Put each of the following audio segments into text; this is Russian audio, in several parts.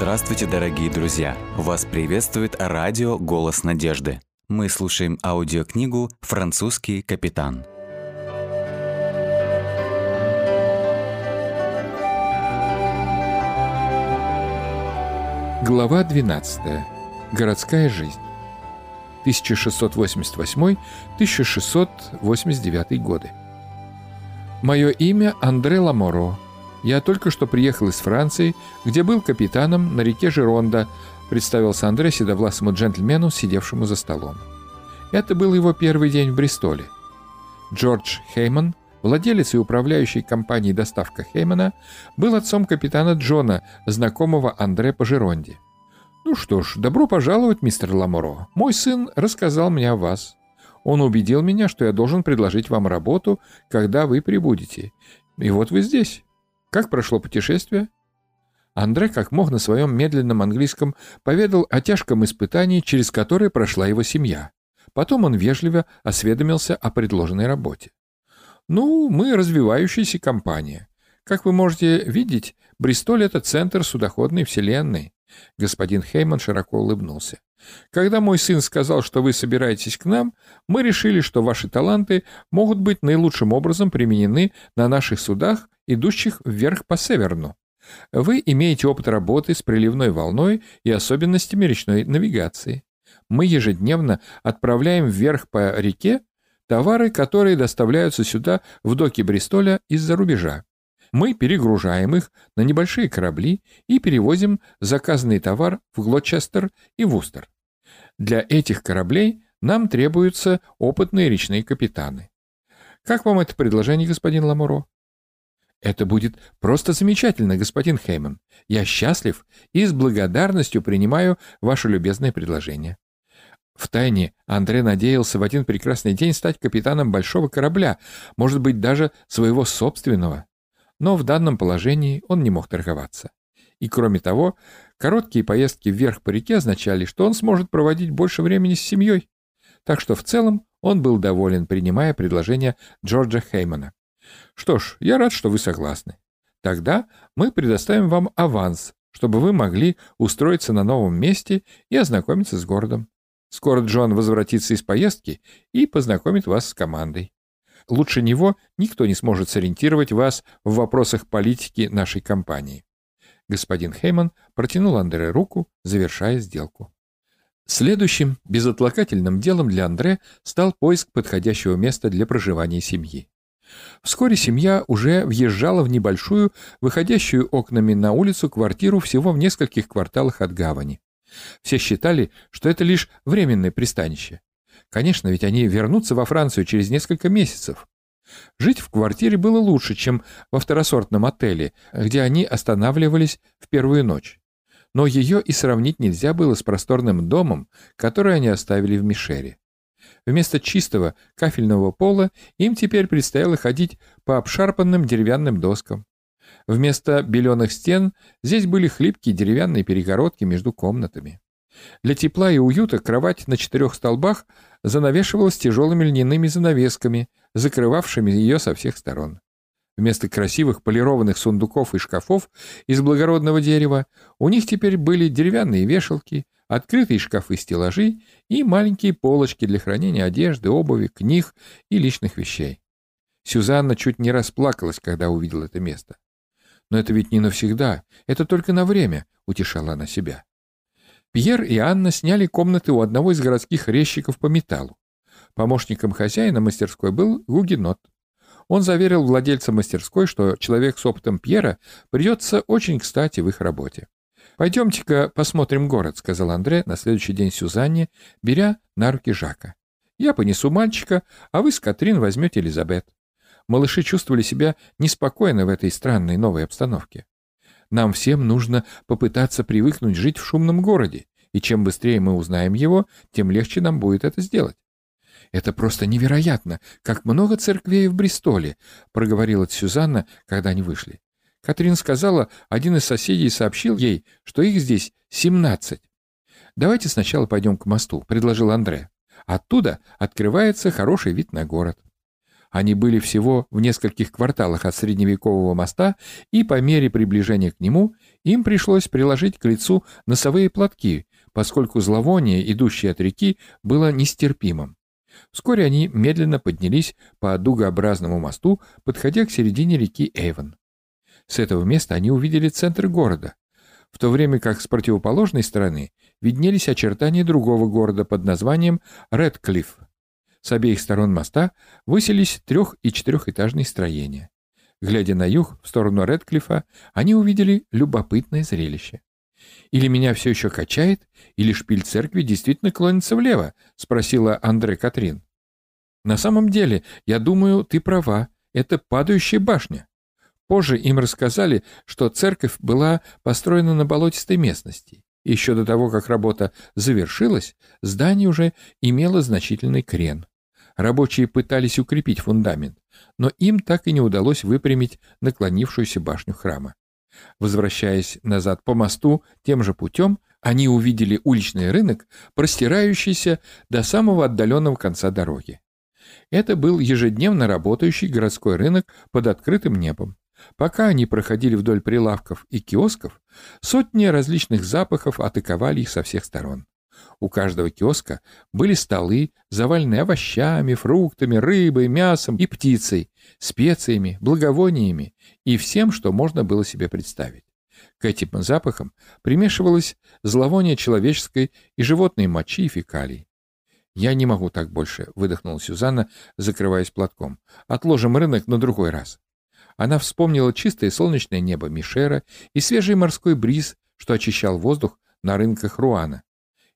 Здравствуйте, дорогие друзья! Вас приветствует радио «Голос надежды». Мы слушаем аудиокнигу «Французский капитан». Глава 12. Городская жизнь. 1688-1689 годы. Мое имя Андре Ламоро. Я только что приехал из Франции, где был капитаном на реке Жеронда, представился Андре седовласому джентльмену, сидевшему за столом. Это был его первый день в Бристоле. Джордж Хейман, владелец и управляющий компанией «Доставка Хеймана», был отцом капитана Джона, знакомого Андре по Жеронде. «Ну что ж, добро пожаловать, мистер Ламоро. Мой сын рассказал мне о вас. Он убедил меня, что я должен предложить вам работу, когда вы прибудете. И вот вы здесь. Как прошло путешествие?» Андре, как мог на своем медленном английском, поведал о тяжком испытании, через которое прошла его семья. Потом он вежливо осведомился о предложенной работе. «Ну, мы развивающаяся компания. Как вы можете видеть, Бристоль — это центр судоходной вселенной». Господин Хейман широко улыбнулся. Когда мой сын сказал, что вы собираетесь к нам, мы решили, что ваши таланты могут быть наилучшим образом применены на наших судах, идущих вверх по Северну. Вы имеете опыт работы с приливной волной и особенностями речной навигации. Мы ежедневно отправляем вверх по реке товары, которые доставляются сюда в доки Бристоля из-за рубежа. Мы перегружаем их на небольшие корабли и перевозим заказанный товар в Глочестер и Вустер. Для этих кораблей нам требуются опытные речные капитаны. Как вам это предложение, господин Ламуро? Это будет просто замечательно, господин Хейман. Я счастлив и с благодарностью принимаю ваше любезное предложение. Втайне Андре надеялся в один прекрасный день стать капитаном большого корабля, может быть, даже своего собственного но в данном положении он не мог торговаться. И кроме того, короткие поездки вверх по реке означали, что он сможет проводить больше времени с семьей. Так что в целом он был доволен, принимая предложение Джорджа Хеймана. «Что ж, я рад, что вы согласны. Тогда мы предоставим вам аванс, чтобы вы могли устроиться на новом месте и ознакомиться с городом. Скоро Джон возвратится из поездки и познакомит вас с командой. Лучше него никто не сможет сориентировать вас в вопросах политики нашей компании. Господин Хейман протянул Андре руку, завершая сделку. Следующим безотлагательным делом для Андре стал поиск подходящего места для проживания семьи. Вскоре семья уже въезжала в небольшую, выходящую окнами на улицу квартиру всего в нескольких кварталах от гавани. Все считали, что это лишь временное пристанище. Конечно, ведь они вернутся во Францию через несколько месяцев. Жить в квартире было лучше, чем во второсортном отеле, где они останавливались в первую ночь. Но ее и сравнить нельзя было с просторным домом, который они оставили в Мишере. Вместо чистого кафельного пола им теперь предстояло ходить по обшарпанным деревянным доскам. Вместо беленых стен здесь были хлипкие деревянные перегородки между комнатами. Для тепла и уюта кровать на четырех столбах занавешивалась тяжелыми льняными занавесками, закрывавшими ее со всех сторон. Вместо красивых полированных сундуков и шкафов из благородного дерева у них теперь были деревянные вешалки, открытые шкафы-стеллажи и маленькие полочки для хранения одежды, обуви, книг и личных вещей. Сюзанна чуть не расплакалась, когда увидела это место. «Но это ведь не навсегда, это только на время», — утешала она себя. Пьер и Анна сняли комнаты у одного из городских резчиков по металлу. Помощником хозяина мастерской был Гугенот. Он заверил владельца мастерской, что человек с опытом Пьера придется очень кстати в их работе. «Пойдемте-ка посмотрим город», — сказал Андре на следующий день Сюзанне, беря на руки Жака. «Я понесу мальчика, а вы с Катрин возьмете Элизабет». Малыши чувствовали себя неспокойно в этой странной новой обстановке. Нам всем нужно попытаться привыкнуть жить в шумном городе, и чем быстрее мы узнаем его, тем легче нам будет это сделать. «Это просто невероятно, как много церквей в Бристоле», — проговорила Сюзанна, когда они вышли. Катрин сказала, один из соседей сообщил ей, что их здесь семнадцать. «Давайте сначала пойдем к мосту», — предложил Андре. «Оттуда открывается хороший вид на город». Они были всего в нескольких кварталах от средневекового моста, и по мере приближения к нему им пришлось приложить к лицу носовые платки, поскольку зловоние, идущее от реки, было нестерпимым. Вскоре они медленно поднялись по дугообразному мосту, подходя к середине реки Эйвен. С этого места они увидели центр города, в то время как с противоположной стороны виднелись очертания другого города под названием Редклифф. С обеих сторон моста высились трех- и четырехэтажные строения. Глядя на юг, в сторону Редклифа, они увидели любопытное зрелище. «Или меня все еще качает, или шпиль церкви действительно клонится влево?» — спросила Андре Катрин. «На самом деле, я думаю, ты права. Это падающая башня. Позже им рассказали, что церковь была построена на болотистой местности. Еще до того, как работа завершилась, здание уже имело значительный крен. Рабочие пытались укрепить фундамент, но им так и не удалось выпрямить наклонившуюся башню храма. Возвращаясь назад по мосту тем же путем, они увидели уличный рынок, простирающийся до самого отдаленного конца дороги. Это был ежедневно работающий городской рынок под открытым небом. Пока они проходили вдоль прилавков и киосков, сотни различных запахов атаковали их со всех сторон. У каждого киоска были столы, заваленные овощами, фруктами, рыбой, мясом и птицей, специями, благовониями и всем, что можно было себе представить. К этим запахам примешивалось зловоние человеческой и животной мочи и фекалий. «Я не могу так больше», — выдохнула Сюзанна, закрываясь платком. «Отложим рынок на другой раз». Она вспомнила чистое солнечное небо Мишера и свежий морской бриз, что очищал воздух на рынках Руана.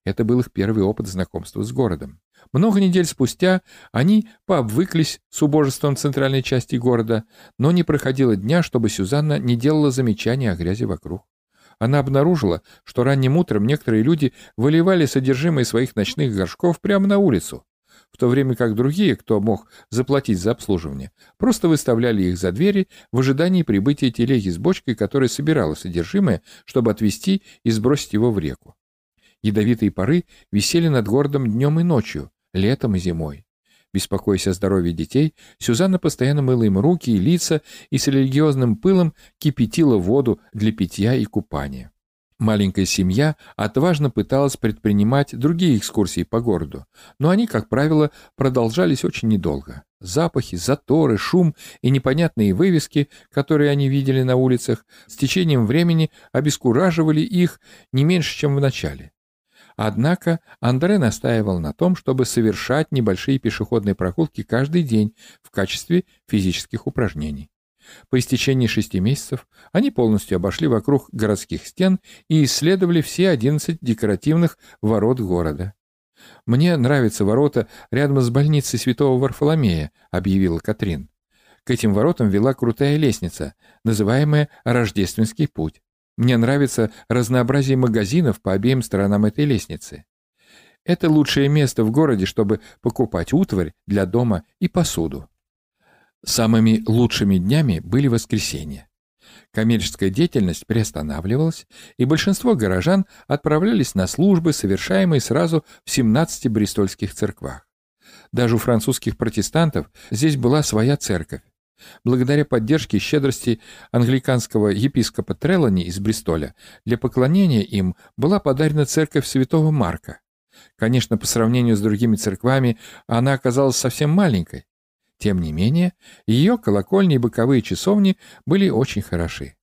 Это был их первый опыт знакомства с городом. Много недель спустя они пообвыклись с убожеством центральной части города, но не проходило дня, чтобы Сюзанна не делала замечаний о грязи вокруг. Она обнаружила, что ранним утром некоторые люди выливали содержимое своих ночных горшков прямо на улицу, в то время как другие, кто мог заплатить за обслуживание, просто выставляли их за двери в ожидании прибытия телеги с бочкой, которая собирала содержимое, чтобы отвезти и сбросить его в реку. Ядовитые пары висели над городом днем и ночью, летом и зимой. Беспокоясь о здоровье детей, Сюзанна постоянно мыла им руки и лица и с религиозным пылом кипятила воду для питья и купания. Маленькая семья отважно пыталась предпринимать другие экскурсии по городу, но они, как правило, продолжались очень недолго. Запахи, заторы, шум и непонятные вывески, которые они видели на улицах, с течением времени обескураживали их не меньше, чем в начале. Однако Андре настаивал на том, чтобы совершать небольшие пешеходные прогулки каждый день в качестве физических упражнений. По истечении шести месяцев они полностью обошли вокруг городских стен и исследовали все 11 декоративных ворот города. «Мне нравятся ворота рядом с больницей святого Варфоломея», — объявила Катрин. К этим воротам вела крутая лестница, называемая «Рождественский путь». Мне нравится разнообразие магазинов по обеим сторонам этой лестницы. Это лучшее место в городе, чтобы покупать утварь для дома и посуду. Самыми лучшими днями были воскресенья. Коммерческая деятельность приостанавливалась, и большинство горожан отправлялись на службы, совершаемые сразу в 17 бристольских церквах. Даже у французских протестантов здесь была своя церковь. Благодаря поддержке и щедрости англиканского епископа Трелани из Бристоля для поклонения им была подарена церковь святого Марка. Конечно, по сравнению с другими церквами она оказалась совсем маленькой. Тем не менее, ее колокольни и боковые часовни были очень хороши.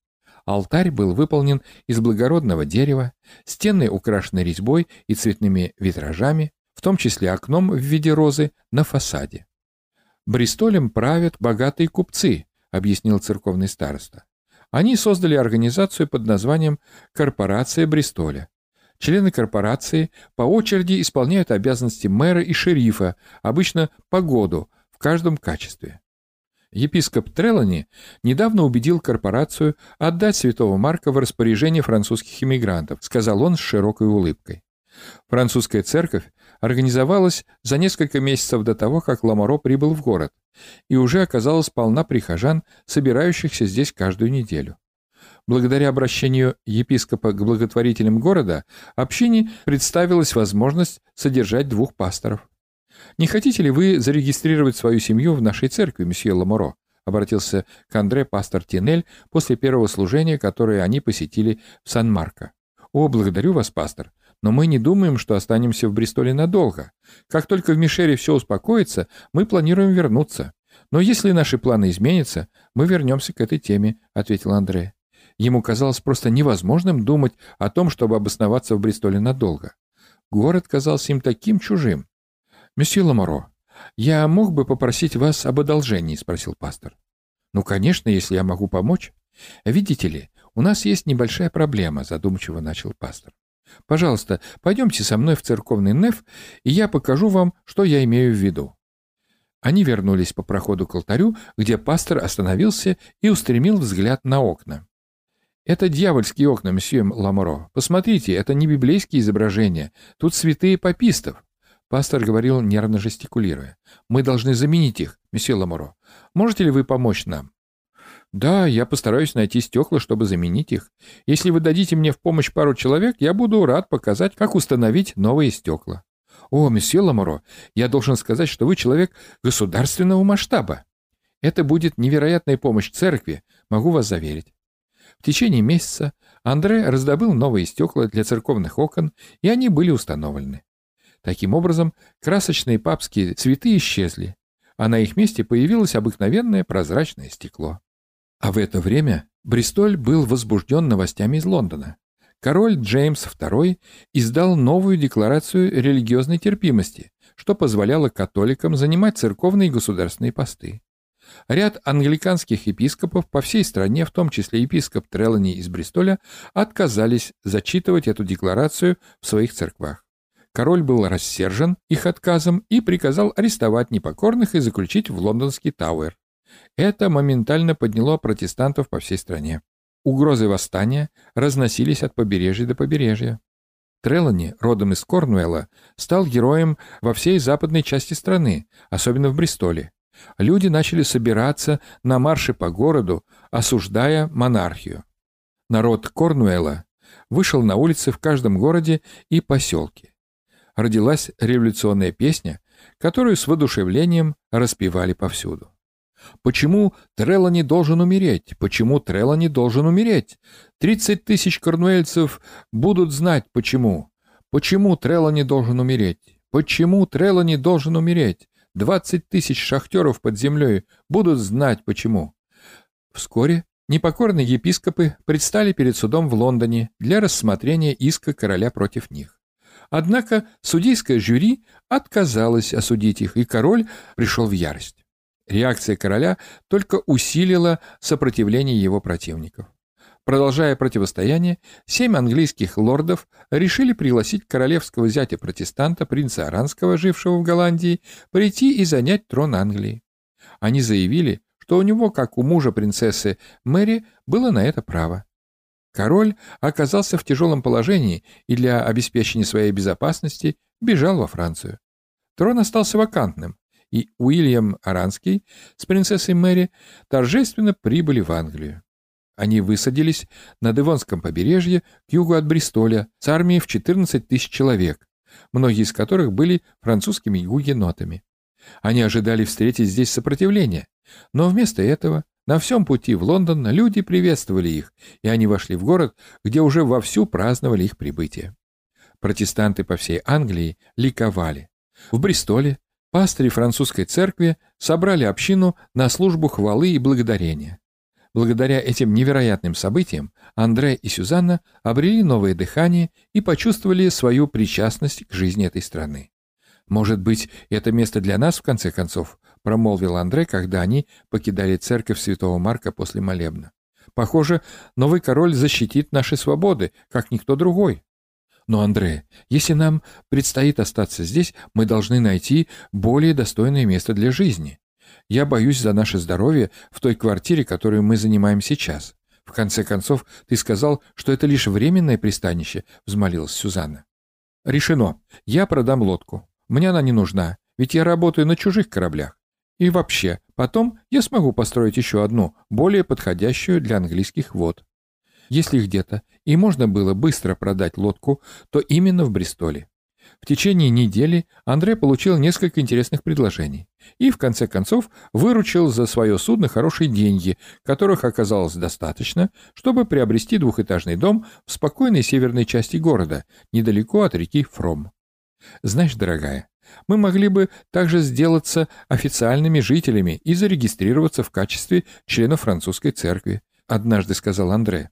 Алтарь был выполнен из благородного дерева, стены украшены резьбой и цветными витражами, в том числе окном в виде розы на фасаде. «Бристолем правят богатые купцы», — объяснил церковный староста. Они создали организацию под названием «Корпорация Бристоля». Члены корпорации по очереди исполняют обязанности мэра и шерифа, обычно по году, в каждом качестве. Епископ Трелани недавно убедил корпорацию отдать святого Марка в распоряжение французских иммигрантов, сказал он с широкой улыбкой. Французская церковь организовалась за несколько месяцев до того, как Ламоро прибыл в город, и уже оказалась полна прихожан, собирающихся здесь каждую неделю. Благодаря обращению епископа к благотворителям города, общине представилась возможность содержать двух пасторов. «Не хотите ли вы зарегистрировать свою семью в нашей церкви, месье Ламоро?» — обратился к Андре пастор Тинель после первого служения, которое они посетили в Сан-Марко. «О, благодарю вас, пастор, но мы не думаем, что останемся в Бристоле надолго. Как только в Мишере все успокоится, мы планируем вернуться. Но если наши планы изменятся, мы вернемся к этой теме», — ответил Андре. Ему казалось просто невозможным думать о том, чтобы обосноваться в Бристоле надолго. Город казался им таким чужим. «Месье Ламоро, я мог бы попросить вас об одолжении?» — спросил пастор. «Ну, конечно, если я могу помочь. Видите ли, у нас есть небольшая проблема», — задумчиво начал пастор. «Пожалуйста, пойдемте со мной в церковный неф, и я покажу вам, что я имею в виду». Они вернулись по проходу к алтарю, где пастор остановился и устремил взгляд на окна. «Это дьявольские окна, месье Ламоро. Посмотрите, это не библейские изображения. Тут святые папистов». Пастор говорил, нервно жестикулируя. «Мы должны заменить их, месье Ламоро. Можете ли вы помочь нам?» «Да, я постараюсь найти стекла, чтобы заменить их. Если вы дадите мне в помощь пару человек, я буду рад показать, как установить новые стекла». «О, месье Ламоро, я должен сказать, что вы человек государственного масштаба. Это будет невероятная помощь церкви, могу вас заверить. В течение месяца Андре раздобыл новые стекла для церковных окон, и они были установлены. Таким образом, красочные папские цветы исчезли, а на их месте появилось обыкновенное прозрачное стекло. А в это время Бристоль был возбужден новостями из Лондона. Король Джеймс II издал новую декларацию религиозной терпимости, что позволяло католикам занимать церковные и государственные посты. Ряд англиканских епископов по всей стране, в том числе епископ Трелани из Бристоля, отказались зачитывать эту декларацию в своих церквах. Король был рассержен их отказом и приказал арестовать непокорных и заключить в лондонский Тауэр. Это моментально подняло протестантов по всей стране. Угрозы восстания разносились от побережья до побережья. Трелани, родом из Корнуэлла, стал героем во всей западной части страны, особенно в Бристоле. Люди начали собираться на марше по городу, осуждая монархию. Народ Корнуэлла вышел на улицы в каждом городе и поселке. Родилась революционная песня, которую с воодушевлением распевали повсюду. Почему Трелани должен умереть? Почему Трелани должен умереть? Тридцать тысяч корнуэльцев будут знать, почему. Почему Трелани должен умереть? Почему Трелани должен умереть? Двадцать тысяч шахтеров под землей будут знать почему. Вскоре непокорные епископы предстали перед судом в Лондоне для рассмотрения иска короля против них. Однако судейское жюри отказалось осудить их, и король пришел в ярость. Реакция короля только усилила сопротивление его противников. Продолжая противостояние, семь английских лордов решили пригласить королевского зятя-протестанта, принца Аранского, жившего в Голландии, прийти и занять трон Англии. Они заявили, что у него, как у мужа принцессы Мэри, было на это право. Король оказался в тяжелом положении и для обеспечения своей безопасности бежал во Францию. Трон остался вакантным, и Уильям Аранский с принцессой Мэри торжественно прибыли в Англию. Они высадились на Девонском побережье к югу от Бристоля с армией в 14 тысяч человек, многие из которых были французскими гугенотами. Они ожидали встретить здесь сопротивление, но вместо этого на всем пути в Лондон люди приветствовали их, и они вошли в город, где уже вовсю праздновали их прибытие. Протестанты по всей Англии ликовали. В Бристоле пастыри французской церкви собрали общину на службу хвалы и благодарения. Благодаря этим невероятным событиям Андре и Сюзанна обрели новое дыхание и почувствовали свою причастность к жизни этой страны. «Может быть, это место для нас, в конце концов?» — промолвил Андре, когда они покидали церковь святого Марка после молебна. «Похоже, новый король защитит наши свободы, как никто другой». «Но, Андре, если нам предстоит остаться здесь, мы должны найти более достойное место для жизни. Я боюсь за наше здоровье в той квартире, которую мы занимаем сейчас. В конце концов, ты сказал, что это лишь временное пристанище, — взмолилась Сюзанна. Решено. Я продам лодку. Мне она не нужна, ведь я работаю на чужих кораблях. И вообще, потом я смогу построить еще одну, более подходящую для английских вод. Если где-то и можно было быстро продать лодку, то именно в Бристоле. В течение недели Андрей получил несколько интересных предложений и, в конце концов, выручил за свое судно хорошие деньги, которых оказалось достаточно, чтобы приобрести двухэтажный дом в спокойной северной части города, недалеко от реки Фром. «Знаешь, дорогая, мы могли бы также сделаться официальными жителями и зарегистрироваться в качестве членов французской церкви», однажды сказал Андре.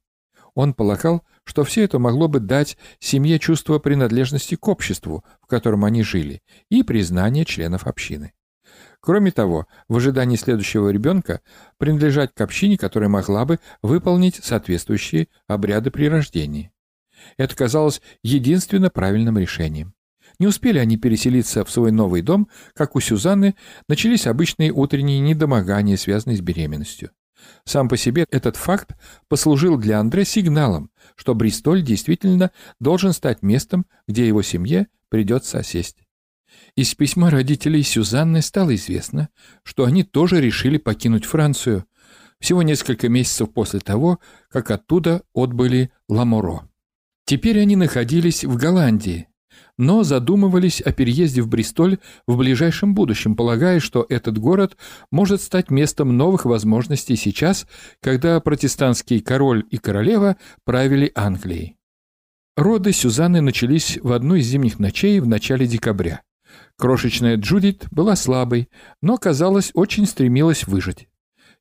Он полагал, что все это могло бы дать семье чувство принадлежности к обществу, в котором они жили, и признание членов общины. Кроме того, в ожидании следующего ребенка принадлежать к общине, которая могла бы выполнить соответствующие обряды при рождении. Это казалось единственно правильным решением. Не успели они переселиться в свой новый дом, как у Сюзанны начались обычные утренние недомогания, связанные с беременностью. Сам по себе этот факт послужил для Андре сигналом, что Бристоль действительно должен стать местом, где его семье придется осесть. Из письма родителей Сюзанны стало известно, что они тоже решили покинуть Францию всего несколько месяцев после того, как оттуда отбыли Ламоро. Теперь они находились в Голландии, но задумывались о переезде в Бристоль в ближайшем будущем, полагая, что этот город может стать местом новых возможностей сейчас, когда протестантский король и королева правили Англией. Роды Сюзанны начались в одну из зимних ночей в начале декабря. Крошечная Джудит была слабой, но, казалось, очень стремилась выжить.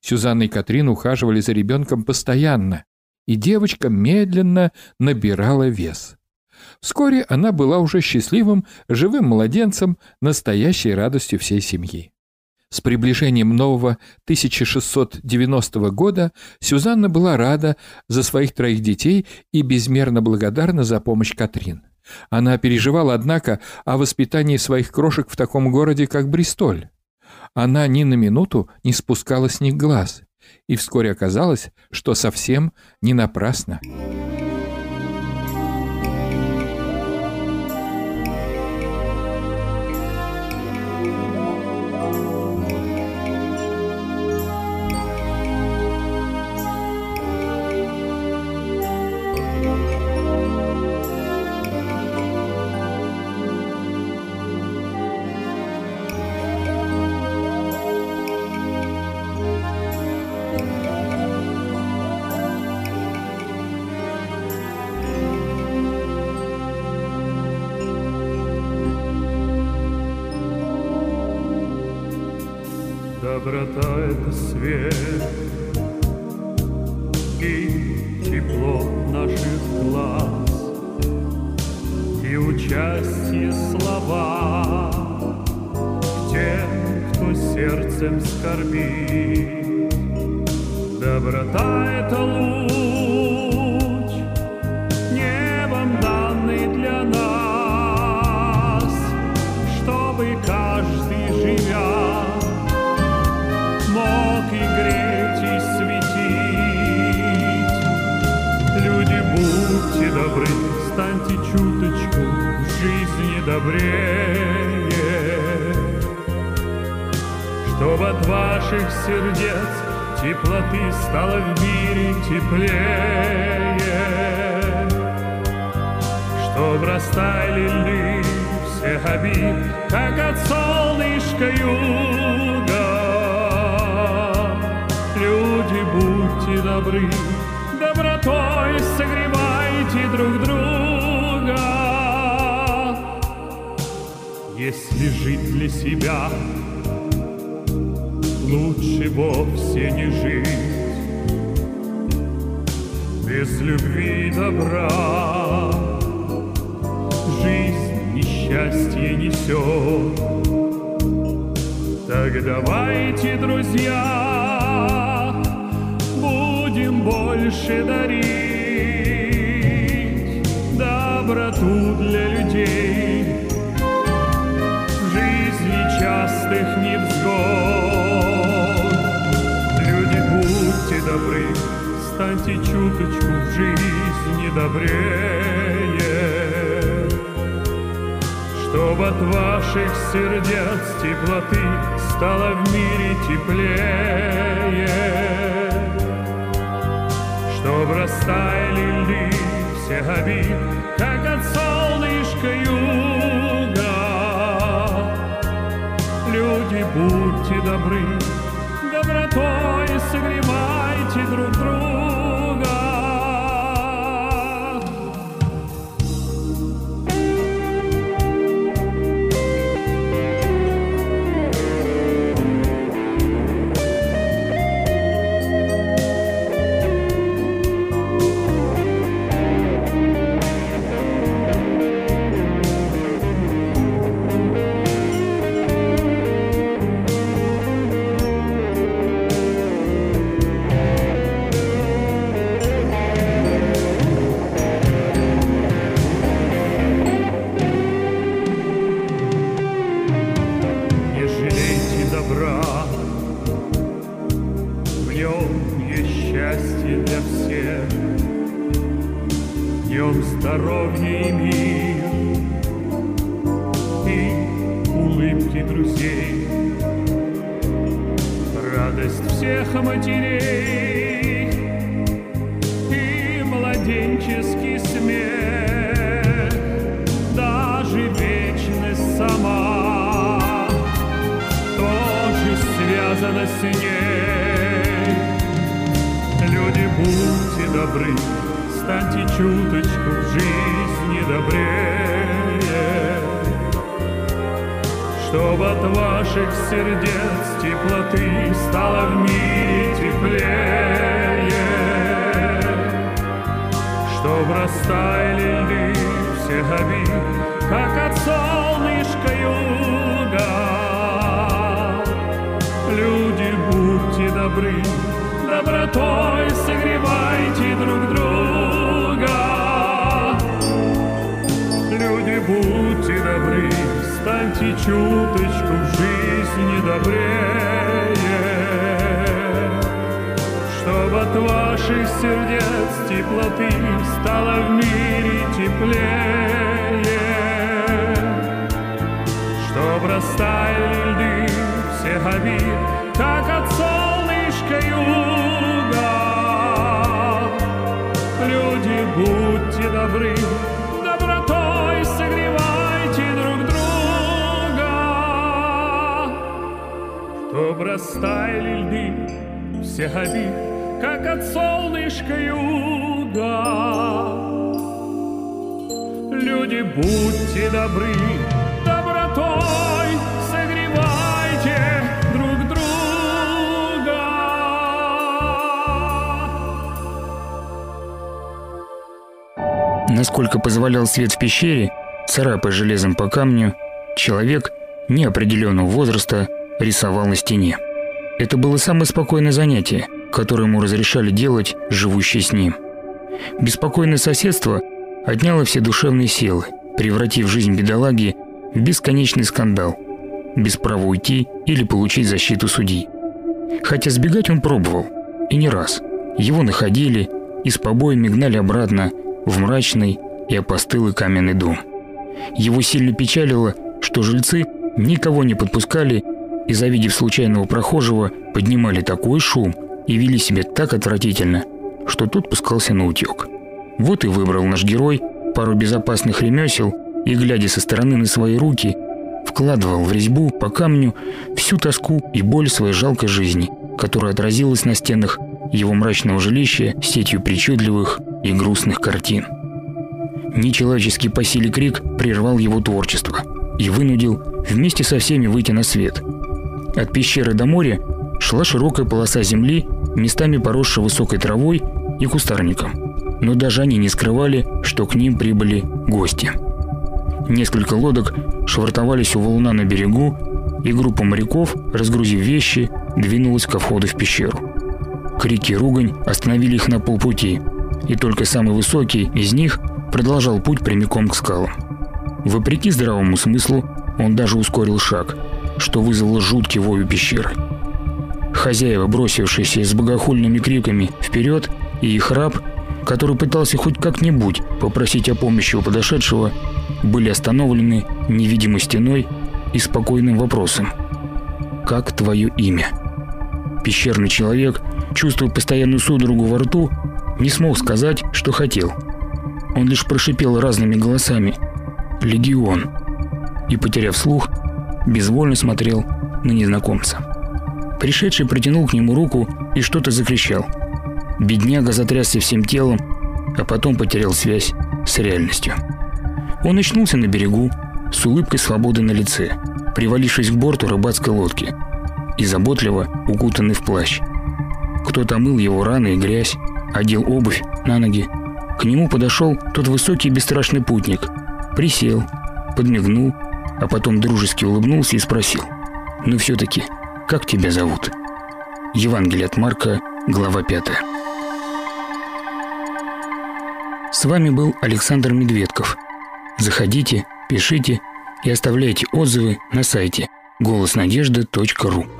Сюзанна и Катрин ухаживали за ребенком постоянно, и девочка медленно набирала вес. Вскоре она была уже счастливым, живым младенцем, настоящей радостью всей семьи. С приближением нового 1690 года Сюзанна была рада за своих троих детей и безмерно благодарна за помощь Катрин. Она переживала, однако, о воспитании своих крошек в таком городе, как Бристоль. Она ни на минуту не спускала с них глаз, и вскоре оказалось, что совсем не напрасно. Доброта — это свет и тепло наших глаз, и участие слова тем, кто сердцем скорбит. Добрее, Чтоб от ваших сердец теплоты стало в мире теплее, Чтоб растаяли ли всех обид, как от солнышка юга, люди, будьте добры, добротой согревайте друг друга. Если жить для себя, лучше вовсе не жить. Без любви и добра жизнь несчастье несет. Так давайте, друзья, будем больше дарить доброту для людей частых невзгод. Люди, будьте добры, станьте чуточку в жизни добрее, Чтоб от ваших сердец теплоты стало в мире теплее, Чтоб растаяли льды всех обид, как от солнышка юг. Будьте добры, добротой согревайте друг друга. Нем здоровье и мир, и улыбки друзей, радость всех матерей. И младенческий смех, даже вечность сама. Тоже связано с ней. Люди, будьте добры, станьте чуточку в жизни добрее, Чтоб от ваших сердец теплоты стало в мире теплее, Чтоб растаяли льды всех обид, как от солнышка юга. Люди, будьте добры, добротой согревайте друг друга. Люди, будьте добры, станьте чуточку в жизни добрее, Чтоб от ваших сердец теплоты стало в мире теплее. Чтоб растаяли льды всех обид, будьте добры, добротой согревайте друг друга. Чтоб растаяли льды всех обид, как от солнышка юга. Люди, будьте добры, добротой Насколько позволял свет в пещере, царапая железом по камню, человек неопределенного возраста рисовал на стене. Это было самое спокойное занятие, которое ему разрешали делать живущие с ним. Беспокойное соседство отняло все душевные силы, превратив жизнь бедолаги в бесконечный скандал, без права уйти или получить защиту судьи. Хотя сбегать он пробовал, и не раз. Его находили и с побоями гнали обратно в мрачный и опостылый каменный дом. Его сильно печалило, что жильцы никого не подпускали и, завидев случайного прохожего, поднимали такой шум и вели себя так отвратительно, что тот пускался на утек. Вот и выбрал наш герой пару безопасных ремесел и, глядя со стороны на свои руки, вкладывал в резьбу по камню всю тоску и боль своей жалкой жизни, которая отразилась на стенах его мрачного жилища сетью причудливых и грустных картин. Нечеловеческий по силе крик прервал его творчество и вынудил вместе со всеми выйти на свет. От пещеры до моря шла широкая полоса земли, местами поросшая высокой травой и кустарником. Но даже они не скрывали, что к ним прибыли гости. Несколько лодок швартовались у валуна на берегу, и группа моряков, разгрузив вещи, двинулась ко входу в пещеру. Крики и ругань остановили их на полпути, и только самый высокий из них продолжал путь прямиком к скалам. Вопреки здравому смыслу, он даже ускорил шаг, что вызвало жуткий вой у пещеры. Хозяева, бросившиеся с богохульными криками вперед, и их раб, который пытался хоть как-нибудь попросить о помощи у подошедшего, были остановлены невидимой стеной и спокойным вопросом «Как твое имя?». Пещерный человек, чувствуя постоянную судорогу во рту, не смог сказать, что хотел. Он лишь прошипел разными голосами «Легион» и, потеряв слух, безвольно смотрел на незнакомца. Пришедший протянул к нему руку и что-то закричал. Бедняга затрясся всем телом, а потом потерял связь с реальностью. Он очнулся на берегу с улыбкой свободы на лице, привалившись к борту рыбацкой лодки и заботливо укутанный в плащ. Кто-то мыл его раны и грязь, одел обувь на ноги. К нему подошел тот высокий бесстрашный путник, присел, подмигнул, а потом дружески улыбнулся и спросил. «Ну все-таки, как тебя зовут?» Евангелие от Марка, глава 5. С вами был Александр Медведков. Заходите, пишите и оставляйте отзывы на сайте голоснадежды.ру.